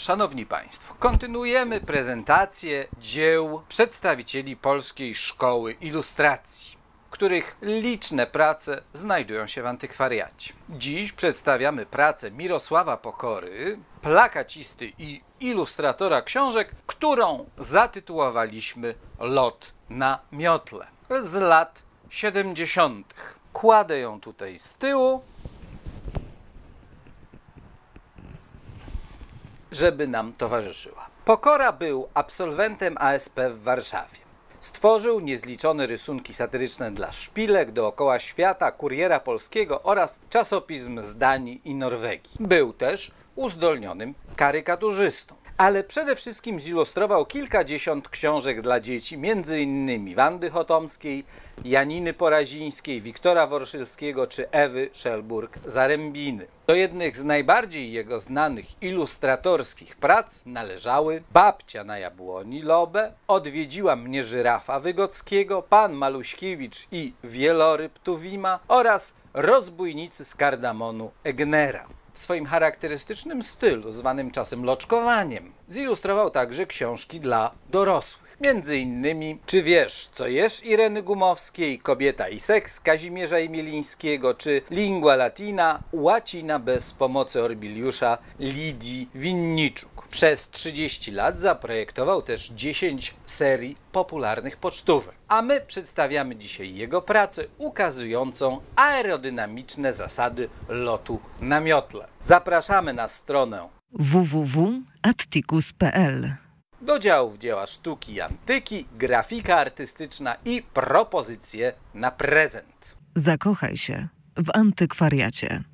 Szanowni Państwo, kontynuujemy prezentację dzieł przedstawicieli Polskiej Szkoły Ilustracji, których liczne prace znajdują się w antykwariacie. Dziś przedstawiamy pracę Mirosława Pokory, plakacisty i ilustratora książek, którą zatytułowaliśmy Lot na miotle z lat 70. Kładę ją tutaj z tyłu żeby nam towarzyszyła. Pokora był absolwentem ASP w Warszawie. Stworzył niezliczone rysunki satyryczne dla szpilek dookoła świata, kuriera polskiego oraz czasopism z Danii i Norwegii. Był też uzdolnionym karykaturzystą. Ale przede wszystkim zilustrował kilkadziesiąt książek dla dzieci, m.in. Wandy Chotomskiej, Janiny Porazińskiej, Wiktora Worszylskiego czy Ewy Szelburg-Zarębiny. Do jednych z najbardziej jego znanych ilustratorskich prac należały Babcia na jabłoni Lobę, Odwiedziła mnie żyrafa Wygockiego, Pan Maluśkiewicz i Wieloryb Tuwima oraz Rozbójnicy z kardamonu Egnera. W swoim charakterystycznym stylu, zwanym czasem loczkowaniem, zilustrował także książki dla dorosłych. Między innymi Czy wiesz, co jesz Ireny Gumowskiej, Kobieta i seks Kazimierza Imielińskiego, czy Lingua Latina, łacina bez pomocy Orbiliusza Lidii Winniczuk. Przez 30 lat zaprojektował też 10 serii popularnych pocztówek. A my przedstawiamy dzisiaj jego pracę ukazującą aerodynamiczne zasady lotu na miotle. Zapraszamy na stronę www.atticus.pl do działów dzieła sztuki i antyki, grafika artystyczna i propozycje na prezent. Zakochaj się w antykwariacie.